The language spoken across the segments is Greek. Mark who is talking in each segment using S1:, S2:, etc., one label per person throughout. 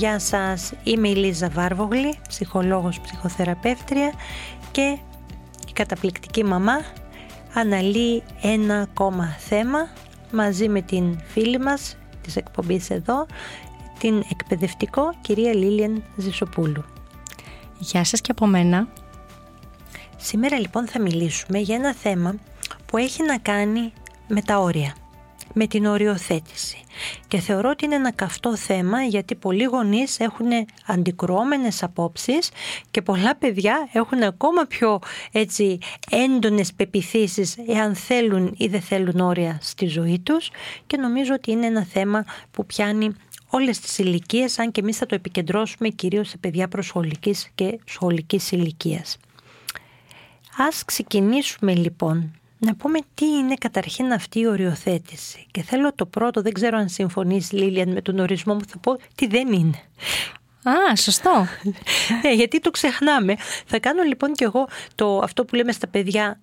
S1: Γεια σας, είμαι η Λίζα Βάρβογλη, ψυχολόγος, ψυχοθεραπεύτρια και η καταπληκτική μαμά αναλύει ένα ακόμα θέμα μαζί με την φίλη μας της εκπομπής εδώ, την εκπαιδευτικό κυρία Λίλιαν Ζησοπούλου.
S2: Γεια σας και από μένα.
S1: Σήμερα λοιπόν θα μιλήσουμε για ένα θέμα που έχει να κάνει με τα όρια με την οριοθέτηση. Και θεωρώ ότι είναι ένα καυτό θέμα γιατί πολλοί γονείς έχουν αντικρουόμενες απόψεις και πολλά παιδιά έχουν ακόμα πιο έτσι έντονες πεπιθήσεις εάν θέλουν ή δεν θέλουν όρια στη ζωή τους και νομίζω ότι είναι ένα θέμα που πιάνει όλες τις ηλικίες, αν και εμείς θα το επικεντρώσουμε κυρίως σε παιδιά προσχολικής και σχολικής ηλικίας. Ας ξεκινήσουμε λοιπόν να πούμε τι είναι καταρχήν αυτή η οριοθέτηση. Και θέλω το πρώτο, δεν ξέρω αν συμφωνείς Λίλιαν με τον ορισμό μου, θα πω τι δεν είναι.
S2: Α, σωστό.
S1: ναι, γιατί το ξεχνάμε. Θα κάνω λοιπόν και εγώ το, αυτό που λέμε στα παιδιά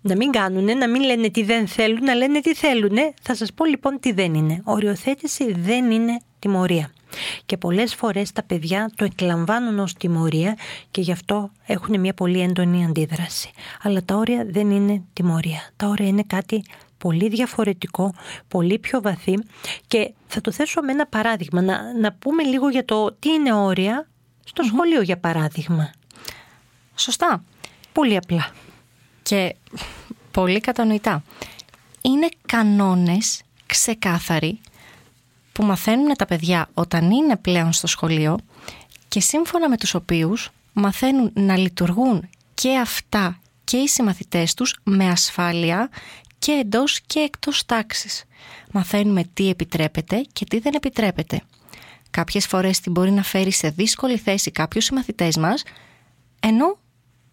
S1: να μην κάνουν, να μην λένε τι δεν θέλουν, να λένε τι θέλουν. Θα σας πω λοιπόν τι δεν είναι. Οριοθέτηση δεν είναι τιμωρία. Και πολλές φορές τα παιδιά το εκλαμβάνουν ως τιμωρία και γι' αυτό έχουν μια πολύ έντονη αντίδραση. Αλλά τα όρια δεν είναι τιμωρία. Τα όρια είναι κάτι πολύ διαφορετικό, πολύ πιο βαθύ και θα το θέσω με ένα παράδειγμα. Να, να πούμε λίγο για το τι είναι όρια στο σχολείο για παράδειγμα.
S2: Σωστά.
S1: Πολύ απλά.
S2: Και πολύ κατανοητά. Είναι κανόνες ξεκάθαροι που μαθαίνουν τα παιδιά όταν είναι πλέον στο σχολείο και σύμφωνα με τους οποίους μαθαίνουν να λειτουργούν και αυτά και οι συμμαθητές τους με ασφάλεια και εντός και εκτός τάξης. Μαθαίνουμε τι επιτρέπεται και τι δεν επιτρέπεται. Κάποιες φορές τι μπορεί να φέρει σε δύσκολη θέση κάποιους συμμαθητές μας, ενώ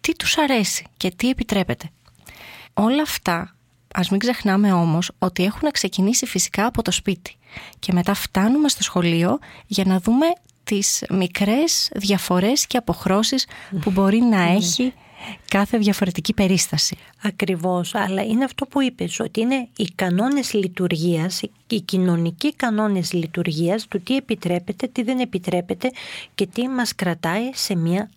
S2: τι τους αρέσει και τι επιτρέπεται. Όλα αυτά Ας μην ξεχνάμε όμως ότι έχουν ξεκινήσει φυσικά από το σπίτι. Και μετά φτάνουμε στο σχολείο για να δούμε τις μικρές διαφορές και αποχρώσεις που μπορεί να έχει κάθε διαφορετική περίσταση.
S1: Ακριβώς, αλλά είναι αυτό που είπες, ότι είναι οι κανόνες λειτουργίας, οι κοινωνικοί κανόνες λειτουργίας του τι επιτρέπεται, τι δεν επιτρέπεται και τι μας κρατάει σε μια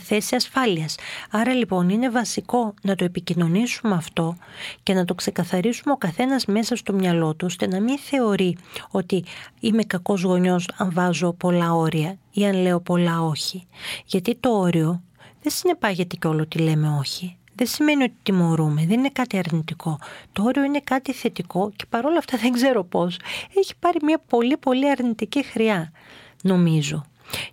S1: θέση ασφάλειας. Άρα λοιπόν είναι βασικό να το επικοινωνήσουμε αυτό και να το ξεκαθαρίσουμε ο καθένας μέσα στο μυαλό του, ώστε να μην θεωρεί ότι είμαι κακός γονιός αν βάζω πολλά όρια ή αν λέω πολλά όχι. Γιατί το όριο δεν συνεπάγεται και όλο τι λέμε όχι. Δεν σημαίνει ότι τιμωρούμε, δεν είναι κάτι αρνητικό. Το όριο είναι κάτι θετικό και παρόλα αυτά δεν ξέρω πώς. Έχει πάρει μια πολύ πολύ αρνητική χρειά, νομίζω.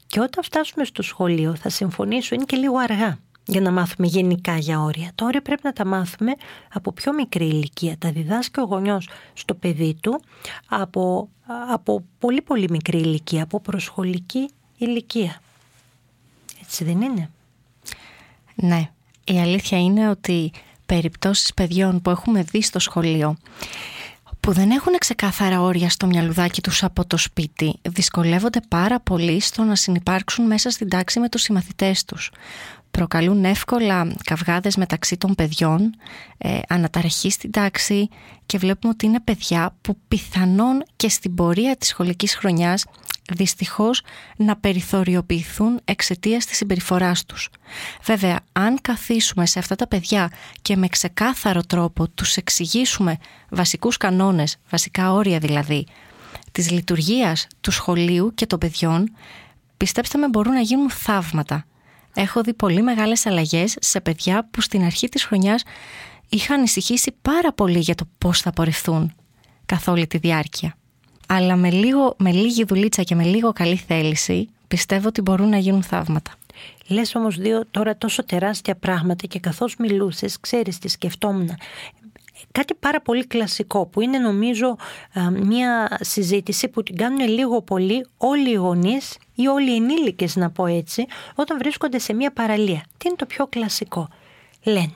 S1: Και όταν φτάσουμε στο σχολείο θα συμφωνήσω, είναι και λίγο αργά για να μάθουμε γενικά για όρια. Τα όρια πρέπει να τα μάθουμε από πιο μικρή ηλικία. Τα διδάσκει ο γονιός στο παιδί του από, από πολύ πολύ μικρή ηλικία, από προσχολική ηλικία. Έτσι δεν είναι;
S2: Ναι, η αλήθεια είναι ότι περιπτώσεις παιδιών που έχουμε δει στο σχολείο που δεν έχουν ξεκάθαρα όρια στο μυαλουδάκι τους από το σπίτι δυσκολεύονται πάρα πολύ στο να συνεπάρξουν μέσα στην τάξη με τους συμμαθητές τους. Προκαλούν εύκολα καυγάδες μεταξύ των παιδιών, ε, αναταραχή στην τάξη και βλέπουμε ότι είναι παιδιά που πιθανόν και στην πορεία της σχολικής χρονιάς δυστυχώς να περιθωριοποιηθούν εξαιτίας της συμπεριφοράς τους. Βέβαια, αν καθίσουμε σε αυτά τα παιδιά και με ξεκάθαρο τρόπο τους εξηγήσουμε βασικούς κανόνες, βασικά όρια δηλαδή, της λειτουργίας του σχολείου και των παιδιών, πιστέψτε με μπορούν να γίνουν θαύματα. Έχω δει πολύ μεγάλες αλλαγές σε παιδιά που στην αρχή της χρονιάς είχαν ανησυχήσει πάρα πολύ για το πώς θα πορευθούν καθ' όλη τη διάρκεια. Αλλά με, λίγο, με λίγη δουλίτσα και με λίγο καλή θέληση πιστεύω ότι μπορούν να γίνουν θαύματα.
S1: Λες όμως δύο τώρα τόσο τεράστια πράγματα και καθώς μιλούσες ξέρεις τι σκεφτόμουν. κάτι πάρα πολύ κλασικό που είναι νομίζω μια συζήτηση που την κάνουν λίγο πολύ όλοι οι γονείς ή όλοι οι ενήλικες να πω έτσι όταν βρίσκονται σε μια παραλία. Τι είναι το πιο κλασικό. Λένε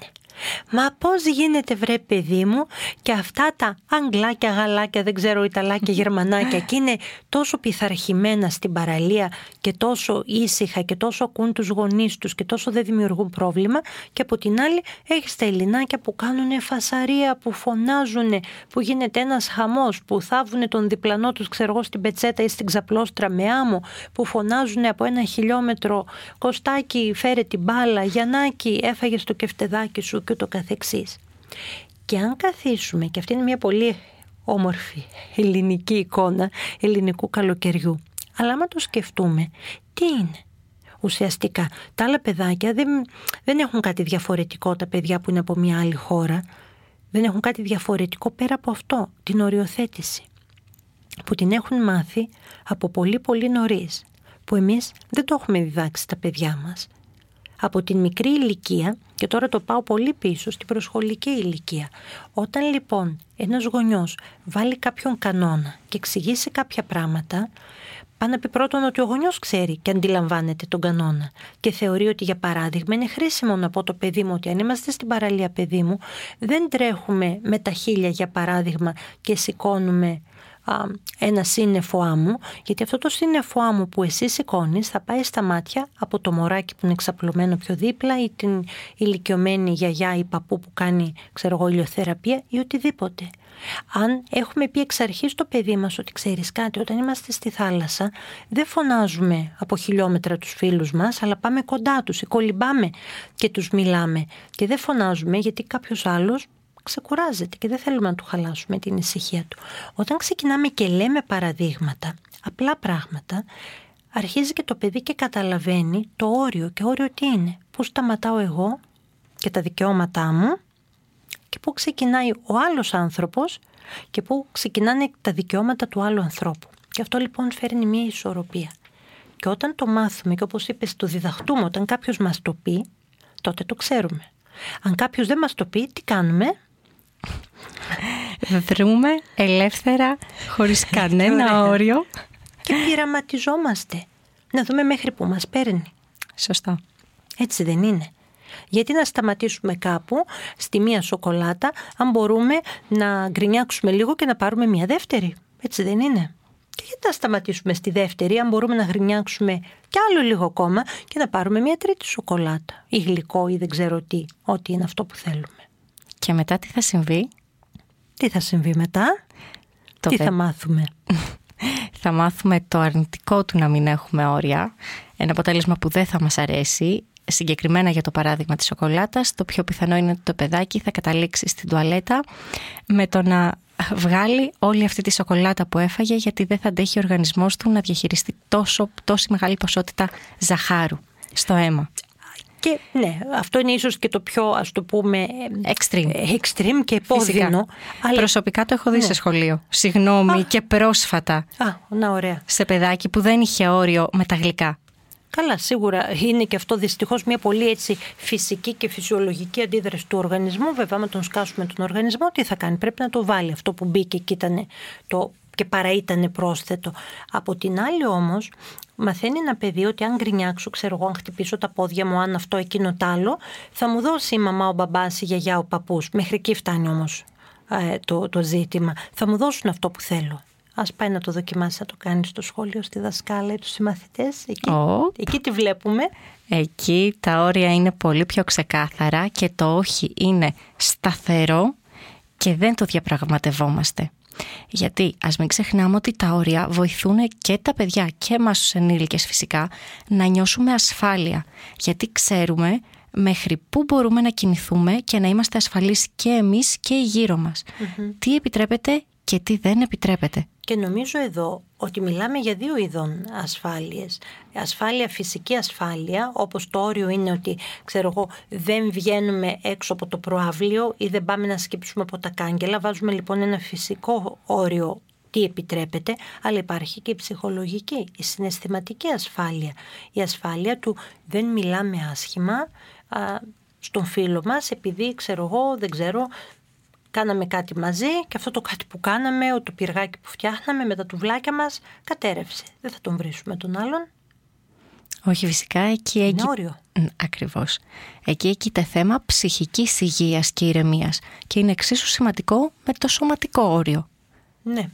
S1: Μα πώς γίνεται βρε παιδί μου και αυτά τα αγγλάκια, γαλάκια, δεν ξέρω ιταλάκια, γερμανάκια και είναι τόσο πειθαρχημένα στην παραλία και τόσο ήσυχα και τόσο ακούν τους γονείς τους και τόσο δεν δημιουργούν πρόβλημα και από την άλλη έχεις τα ελληνάκια που κάνουν φασαρία, που φωνάζουν, που γίνεται ένας χαμός, που θάβουν τον διπλανό τους ξέρω εγώ στην πετσέτα ή στην ξαπλώστρα με άμμο, που φωνάζουν από ένα χιλιόμετρο Κωστάκι φέρε την μπάλα, Γιαννάκι έφαγες το κεφτεδάκι σου και το καθεξής. Και αν καθίσουμε, και αυτή είναι μια πολύ όμορφη ελληνική εικόνα ελληνικού καλοκαιριού, αλλά άμα το σκεφτούμε, τι είναι ουσιαστικά; Τα άλλα παιδάκια δεν, δεν έχουν κάτι διαφορετικό τα παιδιά που είναι από μια άλλη χώρα. Δεν έχουν κάτι διαφορετικό πέρα από αυτό, την οριοθέτηση. Που την έχουν μάθει από πολύ πολύ νωρίς. Που εμείς δεν το έχουμε διδάξει τα παιδιά μας από την μικρή ηλικία και τώρα το πάω πολύ πίσω στην προσχολική ηλικία. Όταν λοιπόν ένας γονιός βάλει κάποιον κανόνα και εξηγήσει κάποια πράγματα, πάει να πει πρώτον ότι ο γονιός ξέρει και αντιλαμβάνεται τον κανόνα και θεωρεί ότι για παράδειγμα είναι χρήσιμο να πω το παιδί μου ότι αν είμαστε στην παραλία παιδί μου δεν τρέχουμε με τα χίλια για παράδειγμα και σηκώνουμε ένα σύννεφο άμμου, γιατί αυτό το σύννεφο άμμου που εσύ σηκώνεις θα πάει στα μάτια από το μωράκι που είναι εξαπλωμένο πιο δίπλα ή την ηλικιωμένη γιαγιά ή παππού που κάνει, ξέρω εγώ, ηλιοθεραπεία ή οτιδήποτε. Αν έχουμε πει εξ αρχής το παιδί μας ότι ξέρεις κάτι, όταν είμαστε στη θάλασσα, δεν φωνάζουμε από χιλιόμετρα τους φίλους μας, αλλά πάμε κοντά τους ή κολυμπάμε και τους μιλάμε. Και δεν φωνάζουμε γιατί κάποιος άλλος ξεκουράζεται και δεν θέλουμε να του χαλάσουμε την ησυχία του. Όταν ξεκινάμε και λέμε παραδείγματα, απλά πράγματα, αρχίζει και το παιδί και καταλαβαίνει το όριο και όριο τι είναι. Πού σταματάω εγώ και τα δικαιώματά μου και πού ξεκινάει ο άλλος άνθρωπος και πού ξεκινάνε τα δικαιώματα του άλλου ανθρώπου. Και αυτό λοιπόν φέρνει μια ισορροπία. Και όταν το μάθουμε και όπως είπες το διδαχτούμε, όταν κάποιος μας το πει, τότε το ξέρουμε. Αν κάποιος δεν μας το πει, τι κάνουμε,
S2: Δρούμε ελεύθερα, χωρίς κανένα όριο.
S1: Και πειραματιζόμαστε. Να δούμε μέχρι που μας παίρνει.
S2: Σωστά.
S1: Έτσι δεν είναι. Γιατί να σταματήσουμε κάπου στη μία σοκολάτα αν μπορούμε να γκρινιάξουμε λίγο και να πάρουμε μία δεύτερη. Έτσι δεν είναι. Και γιατί να σταματήσουμε στη δεύτερη αν μπορούμε να γκρινιάξουμε κι άλλο λίγο ακόμα και να πάρουμε μία τρίτη σοκολάτα ή γλυκό ή δεν ξέρω τι, ό,τι είναι αυτό που θέλουμε.
S2: Και μετά τι θα συμβεί;
S1: Τι θα συμβεί μετά; τι θα μάθουμε;
S2: θα μάθουμε το αρνητικό του να μην έχουμε όρια. Ένα αποτέλεσμα που δεν θα μας αρέσει. Συγκεκριμένα για το παράδειγμα της σοκολάτας, το πιο πιθανό είναι ότι το παιδάκι θα καταλήξει στην τουαλέτα με το να βγάλει όλη αυτή τη σοκολάτα που έφαγε γιατί δεν θα αντέχει ο οργανισμός του να διαχειριστεί τόσο, τόση μεγάλη ποσότητα ζαχάρου στο αίμα.
S1: Και ναι, αυτό είναι ίσως και το πιο ας το πούμε
S2: extreme,
S1: extreme και επώδυνο.
S2: Αλλά... Προσωπικά το έχω δει ναι. σε σχολείο. Συγγνώμη και πρόσφατα.
S1: Α, να ωραία.
S2: Σε παιδάκι που δεν είχε όριο με τα γλυκά.
S1: Καλά, σίγουρα είναι και αυτό δυστυχώς μια πολύ έτσι φυσική και φυσιολογική αντίδραση του οργανισμού. Βέβαια, με τον σκάσουμε τον οργανισμό, τι θα κάνει; Πρέπει να το βάλει αυτό που μπήκε και ήταν το και παρά ήταν πρόσθετο. Από την άλλη όμως μαθαίνει ένα παιδί ότι αν γκρινιάξω, ξέρω εγώ, αν χτυπήσω τα πόδια μου, αν αυτό εκείνο τ' άλλο, θα μου δώσει η μαμά, ο μπαμπάς, η γιαγιά, ο παππούς. Μέχρι εκεί φτάνει όμως ε, το, το ζήτημα. Θα μου δώσουν αυτό που θέλω. Ας πάει να το δοκιμάσει, να το κάνει στο σχόλιο, στη δασκάλα ή τους συμμαθητές. Εκεί, εκεί τη βλέπουμε.
S2: Εκεί τα όρια είναι πολύ πιο ξεκάθαρα και το όχι είναι σταθερό και δεν το διαπραγματευόμαστε. Γιατί ας μην ξεχνάμε ότι τα όρια βοηθούν και τα παιδιά και εμάς τους ενήλικες φυσικά να νιώσουμε ασφάλεια. Γιατί ξέρουμε μέχρι πού μπορούμε να κινηθούμε και να είμαστε ασφαλείς και εμείς και οι γύρω μας. Τι επιτρέπεται και τι δεν επιτρέπεται.
S1: Και νομίζω εδώ ότι μιλάμε για δύο ειδών ασφάλειες. Ασφάλεια, φυσική ασφάλεια, όπως το όριο είναι ότι, ξέρω εγώ, δεν βγαίνουμε έξω από το προάβλιο ή δεν πάμε να σκύψουμε από τα κάγκελα. Βάζουμε λοιπόν ένα φυσικό όριο τι επιτρέπεται, αλλά υπάρχει και η ψυχολογική, η συναισθηματική ασφάλεια. Η ασφάλεια του δεν μιλάμε άσχημα α, στον φίλο μας επειδή, ξέρω εγώ, δεν ξέρω, κάναμε κάτι μαζί και αυτό το κάτι που κάναμε, το πυργάκι που φτιάχναμε με τα τουβλάκια μας, κατέρευσε. Δεν θα τον βρίσουμε τον άλλον.
S2: Όχι φυσικά εκεί...
S1: Είναι
S2: εκεί...
S1: όριο.
S2: Ακριβώς. Εκεί έχει θέμα ψυχικής υγείας και ηρεμίας και είναι εξίσου σημαντικό με το σωματικό όριο.
S1: Ναι.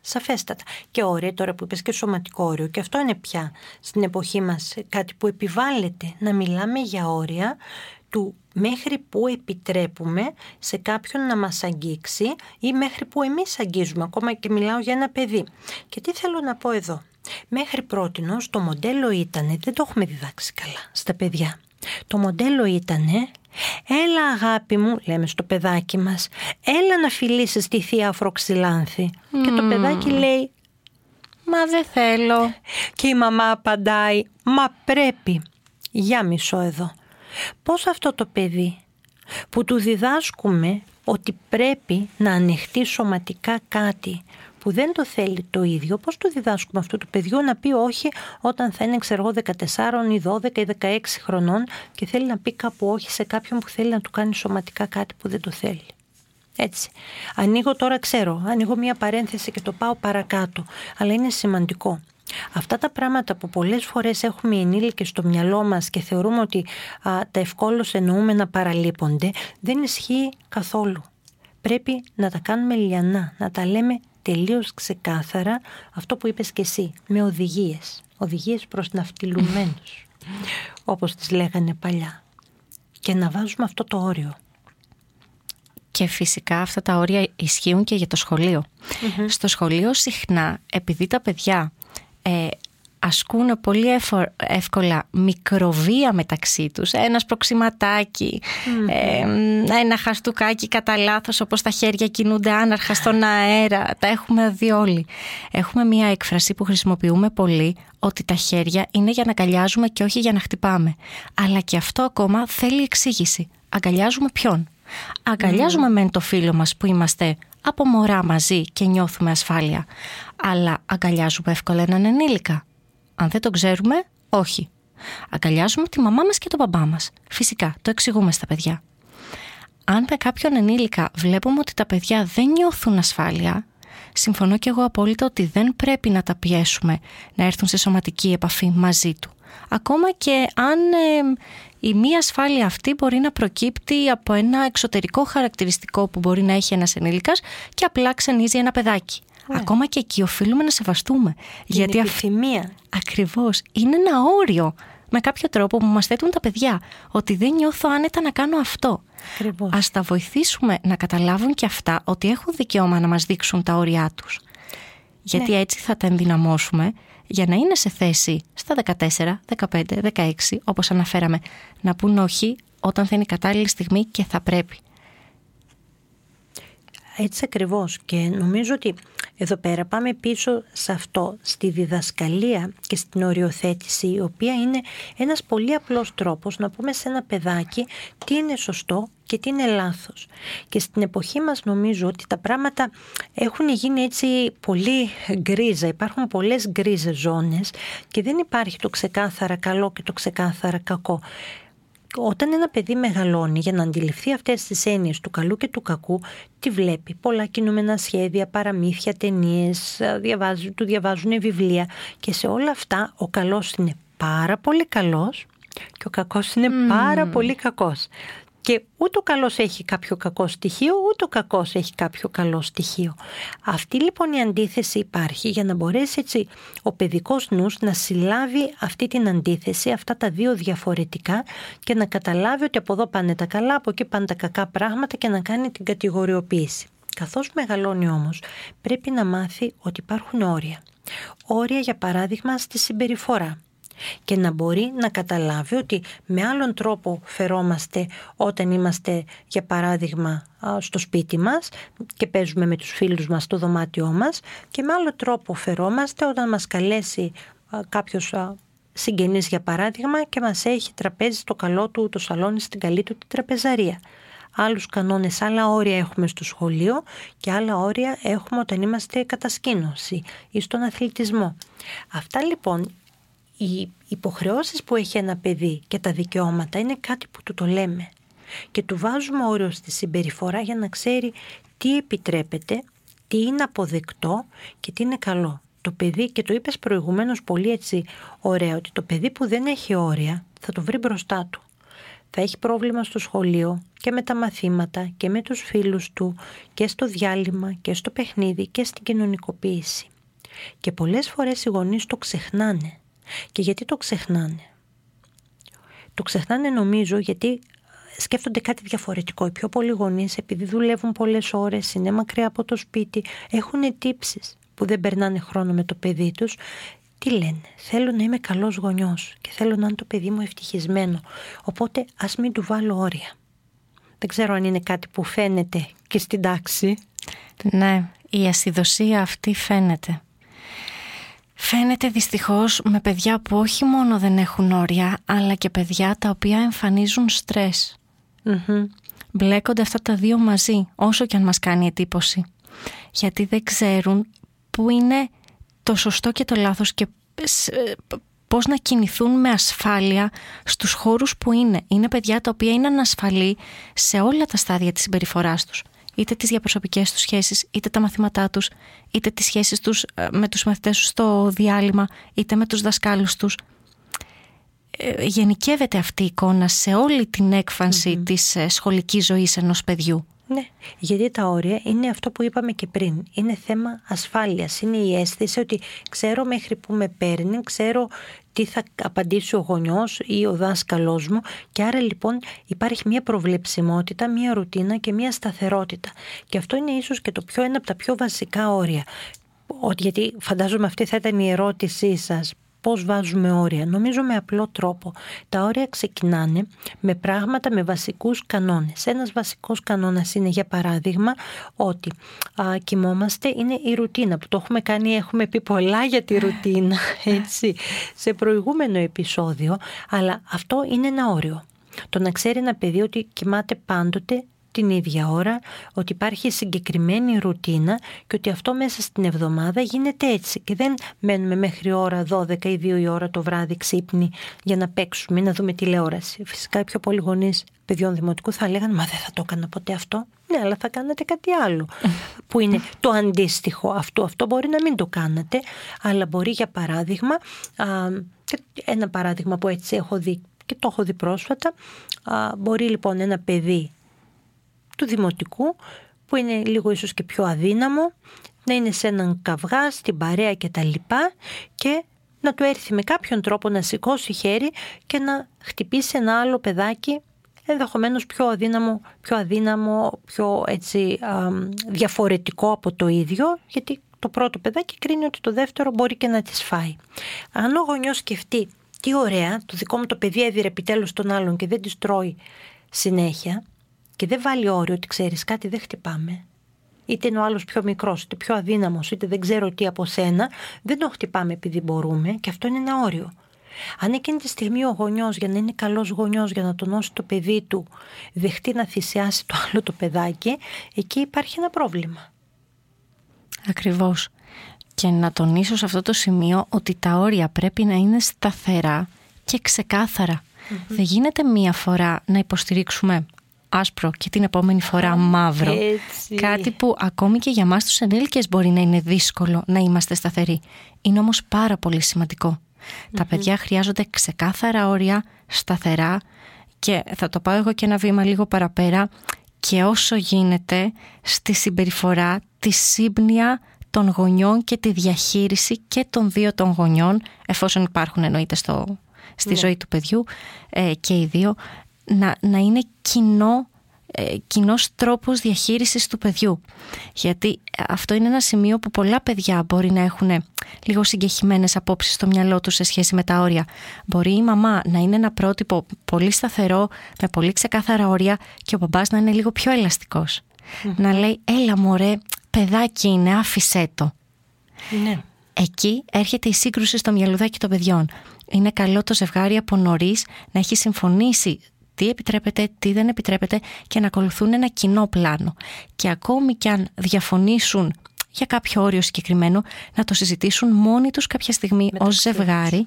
S1: Σαφέστατα. Και όρια, τώρα που είπες και σωματικό όριο, και αυτό είναι πια στην εποχή μας κάτι που επιβάλλεται να μιλάμε για όρια του μέχρι που επιτρέπουμε σε κάποιον να μας αγγίξει ή μέχρι που εμείς αγγίζουμε, ακόμα και μιλάω για ένα παιδί. Και τι θέλω να πω εδώ. Μέχρι πρότινος το μοντέλο ήταν, δεν το έχουμε διδάξει καλά στα παιδιά. Το μοντέλο ήταν Έλα αγάπη μου, λέμε στο παιδάκι μας, έλα να φιλήσεις τη θεία Αφροξυλάνθη. Και το παιδάκι λέει,
S2: μα δεν θέλω.
S1: Και η μαμά απαντάει, μα πρέπει. Για μισό εδώ. Πώς αυτό το παιδί που του διδάσκουμε ότι πρέπει να ανεχτεί σωματικά κάτι που δεν το θέλει το ίδιο, πώς το διδάσκουμε αυτού του παιδιού να πει όχι όταν θα είναι ξέρω 14 ή 12 ή 16 χρονών και θέλει να πει κάπου όχι σε κάποιον που θέλει να του κάνει σωματικά κάτι που δεν το θέλει. Έτσι. Ανοίγω τώρα, ξέρω, ανοίγω μια παρένθεση και το πάω παρακάτω, αλλά είναι σημαντικό. Αυτά τα πράγματα που πολλές φορές έχουμε ενήλικες στο μυαλό μας και θεωρούμε ότι α, τα ευκόλως εννοούμε να παραλείπονται, δεν ισχύει καθόλου. Πρέπει να τα κάνουμε λιανά, να τα λέμε τελείως ξεκάθαρα αυτό που είπες και εσύ, με οδηγίες. Οδηγίες προς ναυτιλουμένους, όπως τις λέγανε παλιά. Και να βάζουμε αυτό το όριο.
S2: Και φυσικά αυτά τα όρια ισχύουν και για το σχολειο Στο σχολείο συχνά, επειδή τα παιδιά ε, ασκούν πολύ εύκολα μικροβία μεταξύ τους. Ένας προξηματάκι, ε, ένα χαστούκάκι κατά λάθος όπως τα χέρια κινούνται άναρχα στον αέρα. Τα έχουμε δει όλοι. Έχουμε μία έκφραση που χρησιμοποιούμε πολύ ότι τα χέρια είναι για να αγκαλιάζουμε και όχι για να χτυπάμε. Αλλά και αυτό ακόμα θέλει εξήγηση. Αγκαλιάζουμε ποιον; Αγκαλιάζουμε μεν το φίλο μας που είμαστε από μωρά μαζί και νιώθουμε ασφάλεια. Αλλά αγκαλιάζουμε εύκολα έναν ενήλικα. Αν δεν το ξέρουμε, όχι. Αγκαλιάζουμε τη μαμά μας και τον μπαμπά μας. Φυσικά, το εξηγούμε στα παιδιά. Αν με κάποιον ενήλικα βλέπουμε ότι τα παιδιά δεν νιώθουν ασφάλεια, συμφωνώ και εγώ απόλυτα ότι δεν πρέπει να τα πιέσουμε να έρθουν σε σωματική επαφή μαζί του. Ακόμα και αν ε, η μη ασφάλεια αυτή μπορεί να προκύπτει από ένα εξωτερικό χαρακτηριστικό που μπορεί να έχει ένας ενήλικας και απλά ξενίζει ένα παιδάκι. Ναι. Ακόμα και εκεί οφείλουμε να σεβαστούμε.
S1: Την γιατί επιθυμία.
S2: Ακριβώς. Είναι ένα όριο με κάποιο τρόπο που μας θέτουν τα παιδιά ότι δεν νιώθω άνετα να κάνω αυτό.
S1: Ακριβώς.
S2: Ας τα βοηθήσουμε να καταλάβουν και αυτά ότι έχουν δικαίωμα να μας δείξουν τα όρια τους. Γιατί ναι. έτσι θα τα ενδυναμώσουμε για να είναι σε θέση στα 14, 15, 16, όπως αναφέραμε, να πούν όχι όταν θα είναι η κατάλληλη στιγμή και θα πρέπει.
S1: Έτσι ακριβώς και νομίζω ότι εδώ πέρα πάμε πίσω σε αυτό, στη διδασκαλία και στην οριοθέτηση η οποία είναι ένας πολύ απλός τρόπος να πούμε σε ένα παιδάκι τι είναι σωστό και τι είναι λάθος. Και στην εποχή μας νομίζω ότι τα πράγματα έχουν γίνει έτσι πολύ γκρίζα, υπάρχουν πολλές γκρίζες ζώνες και δεν υπάρχει το ξεκάθαρα καλό και το ξεκάθαρα κακό όταν ένα παιδί μεγαλώνει για να αντιληφθεί αυτές τις έννοιες του καλού και του κακού, τι βλέπει. Πολλά κινούμενα σχέδια, παραμύθια, ταινίες, του διαβάζουν βιβλία και σε όλα αυτά ο καλός είναι πάρα πολύ καλός και ο κακός είναι πάρα πολύ κακός. Και ούτε ο καλός έχει κάποιο κακό στοιχείο, ούτε ο κακός έχει κάποιο καλό στοιχείο. Αυτή λοιπόν η αντίθεση υπάρχει για να μπορέσει έτσι ο παιδικός νους να συλλάβει αυτή την αντίθεση, αυτά τα δύο διαφορετικά και να καταλάβει ότι από εδώ πάνε τα καλά, από εκεί πάνε τα κακά πράγματα και να κάνει την κατηγοριοποίηση. Καθώς μεγαλώνει όμως πρέπει να μάθει ότι υπάρχουν όρια. Όρια για παράδειγμα στη συμπεριφορά και να μπορεί να καταλάβει ότι με άλλον τρόπο φερόμαστε όταν είμαστε για παράδειγμα στο σπίτι μας και παίζουμε με τους φίλους μας στο δωμάτιό μας και με άλλο τρόπο φερόμαστε όταν μας καλέσει κάποιος συγγενής για παράδειγμα και μας έχει τραπέζι στο καλό του το σαλόνι στην καλή του την τραπεζαρία. Άλλους κανόνες, άλλα όρια έχουμε στο σχολείο και άλλα όρια έχουμε όταν είμαστε κατασκήνωση ή στον αθλητισμό. Αυτά λοιπόν οι υποχρεώσεις που έχει ένα παιδί και τα δικαιώματα είναι κάτι που του το λέμε. και του βάζουμε όριο στη συμπεριφορά για να ξέρει τι επιτρέπεται, τι είναι αποδεκτό και τι είναι καλό. Το παιδί, και το είπες προηγουμένως πολύ έτσι ωραία, ότι το παιδί που δεν έχει όρια θα το βρει μπροστά του. Θα έχει πρόβλημα στο σχολείο και με τα μαθήματα και με τους φίλους του και στο διάλειμμα και στο παιχνίδι και στην κοινωνικοποίηση. Και πολλές φορές οι γονείς το ξεχνάνε. Και γιατί το ξεχνάνε; Το ξεχνάνε νομίζω γιατί σκέφτονται κάτι διαφορετικό. Οι πιο πολλοί γονείς επειδή δουλεύουν πολλές ώρες, είναι μακριά από το σπίτι, έχουν τύψεις που δεν περνάνε χρόνο με το παιδί τους. Τι λένε, θέλω να είμαι καλός γονιός και θέλω να είναι το παιδί μου ευτυχισμένο. Οπότε ας μην του βάλω όρια. Δεν ξέρω αν είναι κάτι που φαίνεται και στην τάξη.
S2: Ναι, η ασυδοσία αυτή φαίνεται. Φαίνεται δυστυχώς με παιδιά που όχι μόνο δεν έχουν όρια, αλλά και παιδιά τα οποία εμφανίζουν στρες. Μπλέκονται αυτά τα δύο μαζί, όσο και αν μας κάνει εντύπωση. Γιατί δεν ξέρουν που είναι το σωστό και το λάθος και ε, πώς να κινηθούν με ασφάλεια στους χώρους που είναι. Είναι παιδιά τα οποία είναι ανασφαλή σε όλα τα στάδια της συμπεριφοράς τους είτε τις διαπροσωπικές τους σχέσεις, είτε τα μαθήματά τους, είτε τις σχέσεις τους ε, με τους μαθητές τους στο διάλειμμα, είτε με τους δασκάλους τους. Ε, γενικεύεται αυτή η εικόνα σε όλη την εκφανση της ε, σχολικής ζωής ενός παιδιού.
S1: Ναι, γιατί τα όρια είναι αυτό που είπαμε και πριν. Είναι θέμα ασφάλειας. Είναι η αίσθηση ότι ξέρω μέχρι που με παίρνει, ξέρω τι θα απαντήσει ο γονιός ή ο δάσκαλός μου και άρα λοιπόν υπάρχει μια προβλεψιμότητα, μια ρουτίνα και μια σταθερότητα. Και αυτό είναι ίσως και το πιο ένα από τα πιο βασικά όρια. Γιατί φαντάζομαι αυτή θα ήταν η ερώτησή σας πώς βάζουμε όρια. Νομίζω με απλό τρόπο. Τα όρια ξεκινάνε με πράγματα, με βασικούς κανόνες. Ένας βασικός κανόνας είναι για παράδειγμα ότι α, κοιμόμαστε, είναι η ρουτίνα που το έχουμε κάνει, έχουμε πει πολλά για τη ρουτίνα έτσι, σε προηγούμενο επεισόδιο, αλλά αυτό είναι ένα όριο. Το να ξέρει ένα παιδί ότι κοιμάται πάντοτε την ίδια ώρα, ότι υπάρχει συγκεκριμένη ρουτίνα και ότι αυτό μέσα στην εβδομάδα γίνεται έτσι και δεν μένουμε μέχρι ώρα 12 ή 2 η ώρα το βράδυ ξύπνη για να παίξουμε ή να δούμε τηλεόραση. Φυσικά οι πιο πολλοί γονείς παιδιών δημοτικού θα λέγανε Μα δεν θα το έκανα ποτέ αυτό. Ναι, αλλά θα κάνετε κάτι άλλο που είναι το αντίστοιχο αυτού. Αυτό μπορεί να μην το κάνατε, αλλά μπορεί για παράδειγμα, ένα παράδειγμα που έτσι έχω δει και το έχω δει πρόσφατα, μπορεί λοιπόν ένα παιδί του δημοτικού που είναι λίγο ίσως και πιο αδύναμο να είναι σε έναν καυγά, στην παρέα και τα λοιπά και να του έρθει με κάποιον τρόπο να σηκώσει χέρι και να χτυπήσει ένα άλλο παιδάκι ενδεχομένως πιο αδύναμο, πιο αδύναμο, πιο έτσι διαφορετικό από το ίδιο γιατί το πρώτο παιδάκι κρίνει ότι το δεύτερο μπορεί και να τις φάει. Αν ο γονιός σκεφτεί τι ωραία, το δικό μου το παιδί έδιρε επιτέλους τον άλλον και δεν της τρώει συνέχεια, και δεν βάλει όριο ότι ξέρεις κάτι δεν χτυπάμε, είτε είναι ο άλλος πιο μικρός, είτε πιο αδύναμος, είτε δεν ξέρω τι από σένα, δεν το χτυπάμε επειδή μπορούμε και αυτό είναι ένα όριο. Αν εκείνη τη στιγμή ο γονιός, για να είναι καλός γονιός, για να τονώσει το παιδί του, δεχτεί να θυσιάσει το άλλο το παιδάκι, εκεί υπάρχει ένα πρόβλημα.
S2: Ακριβώς. Και να τονίσω σε αυτό το σημείο ότι τα όρια πρέπει να είναι σταθερά και ξεκάθαρα. Δεν γίνεται μία φορά να υποστηρίξουμε άσπρο και την επόμενη φορά μαύρο. Κάτι που ακόμη και για μας τους ενήλικες μπορεί να είναι δύσκολο να είμαστε σταθεροί. Είναι όμως πάρα πολύ Τα παιδιά χρειάζονται ξεκάθαρα όρια, σταθερά και θα το πάω εγώ και ένα βήμα λίγο παραπέρα και όσο γίνεται στη συμπεριφορά, τη σύμπνοια των γονιών και τη διαχείριση και των δύο των γονιών, εφόσον υπάρχουν εννοείται στο, στη ναι. ζωή του παιδιού ε, και οι δύο, να, να είναι κοινό ε, κοινός τρόπος διαχείρισης του παιδιού. Γιατί αυτό είναι ένα σημείο που πολλά παιδιά μπορεί να έχουν λίγο συγκεχημένες απόψεις στο μυαλό τους σε σχέση με τα όρια. Μπορεί η μαμά να είναι ένα πρότυπο πολύ σταθερό, με πολύ ξεκάθαρα όρια και ο μπαμπάς να είναι λίγο πιο ελαστικος Να λέει έλα μωρέ παιδάκι είναι άφησέ το.
S1: Ναι.
S2: Εκεί έρχεται η σύγκρουση στο μυαλουδάκι των παιδιών. Είναι καλό το ζευγάρι από νωρίς να έχει συμφωνήσει τι επιτρέπεται, τι δεν επιτρέπεται και να ακολουθούν ένα κοινό πλάνο. Και ακόμη κι αν διαφωνήσουν για κάποιο όριο συγκεκριμένο να το συζητήσουν μόνοι τους κάποια στιγμή ως ζευγάρι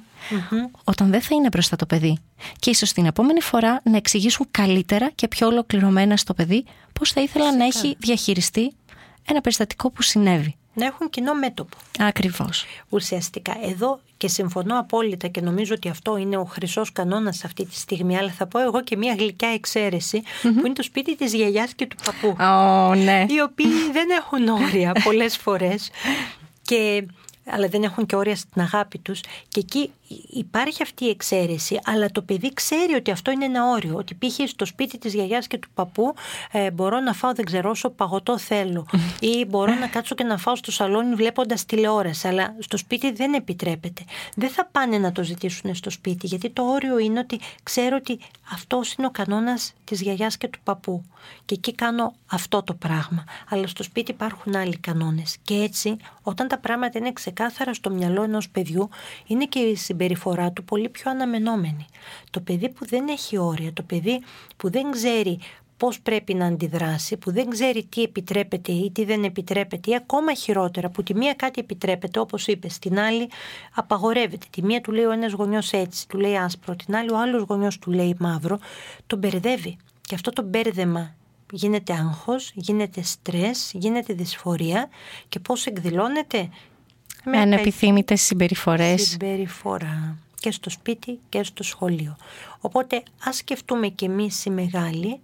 S2: όταν δεν θα είναι μπροστά το παιδί. Και ίσως την επόμενη φορά να εξηγήσουν καλύτερα και πιο ολοκληρωμένα στο παιδί πώς θα ήθελα να έχει διαχειριστεί ένα περιστατικό που συνέβη.
S1: Να έχουν κοινό μέτωπο.
S2: Ακριβώς.
S1: Ουσιαστικά εδώ και συμφωνώ απόλυτα και νομίζω ότι αυτό είναι ο χρυσός κανόνας αυτή τη στιγμή. Αλλά θα πω εγώ και μια γλυκιά εξαίρεση που είναι το σπίτι της γιαγιάς και του παππού.
S2: Oh, ναι.
S1: Οι οποίοι δεν έχουν όρια πολλές φορές. Και αλλά δεν έχουν και όρια στην αγάπη τους. Και εκεί υπάρχει αυτή η εξαίρεση αλλά το παιδί ξέρει ότι αυτό είναι ένα όριο. Ότι πήγε στο σπίτι της γιαγιάς και του παππού ε, μπορώ να φάω δεν ξέρω όσο παγωτό θέλω. Ή μπορώ να κάτσω και να φάω στο σαλόνι βλέποντας τηλεόραση αλλά στο σπίτι δεν επιτρέπεται. Δεν θα πάνε να το ζητήσουν στο σπίτι γιατί το όριο είναι ότι ξέρω ότι αυτός είναι ο κανόνας της γιαγιάς και του παππού. Και εκεί κάνω αυτό το πράγμα. Αλλά στο σπίτι υπάρχουν άλλοι κανόνες. Και έτσι όταν τα πράγματα είναι ξεκάθαρα στο μυαλό ενός παιδιού είναι και η συμπεριφορά του πολύ πιο αναμενόμενη. Το παιδί που δεν έχει όρια, το παιδί που δεν ξέρει πώς πρέπει να αντιδράσει, που δεν ξέρει τι επιτρέπεται ή τι δεν επιτρέπεται ή ακόμα χειρότερα που τη μία κάτι επιτρέπεται όπως είπες, στην άλλη απαγορεύεται. Τη μία του λέει ο ένας γονιός έτσι, του λέει άσπρο, την άλλη ο άλλος γονιός του λέει μαύρο, τον μπερδεύει. Και αυτό το μπέρδεμα γίνεται άγχος, γίνεται στρες, γίνεται δυσφορία και πώς εκδηλώνεται;
S2: Με ανεπιθύμητες συμπεριφορές.
S1: Συμπεριφορά και στο σπίτι και στο σχολείο. Οπότε ας σκεφτούμε και εμείς οι μεγάλοι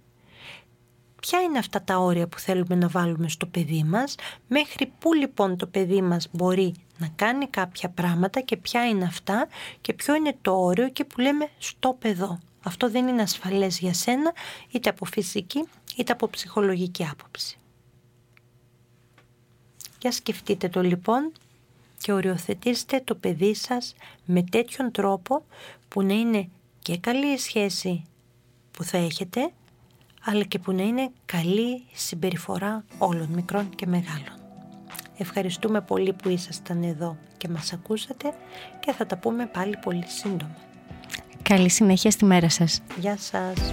S1: ποια είναι αυτά τα όρια που θέλουμε να βάλουμε στο παιδί μας, μέχρι πού λοιπόν το παιδί μας μπορεί να κάνει κάποια πράγματα και ποια είναι αυτά και ποιο είναι το όριο και που λέμε στο παιδό. Αυτό δεν είναι ασφαλές για σένα είτε από φυσική είτε από ψυχολογική άποψη. Για σκεφτείτε το λοιπόν και οριοθετήστε το παιδί σας με τέτοιον τρόπο που να είναι και καλή η σχέση που θα έχετε αλλά και που να είναι καλή η συμπεριφορά όλων μικρών και μεγάλων. Ευχαριστούμε πολύ που ήσασταν εδώ και μας ακούσατε και θα τα πούμε πάλι πολύ σύντομα.
S2: Καλή συνέχεια στη μέρα σας.
S1: Γεια σας.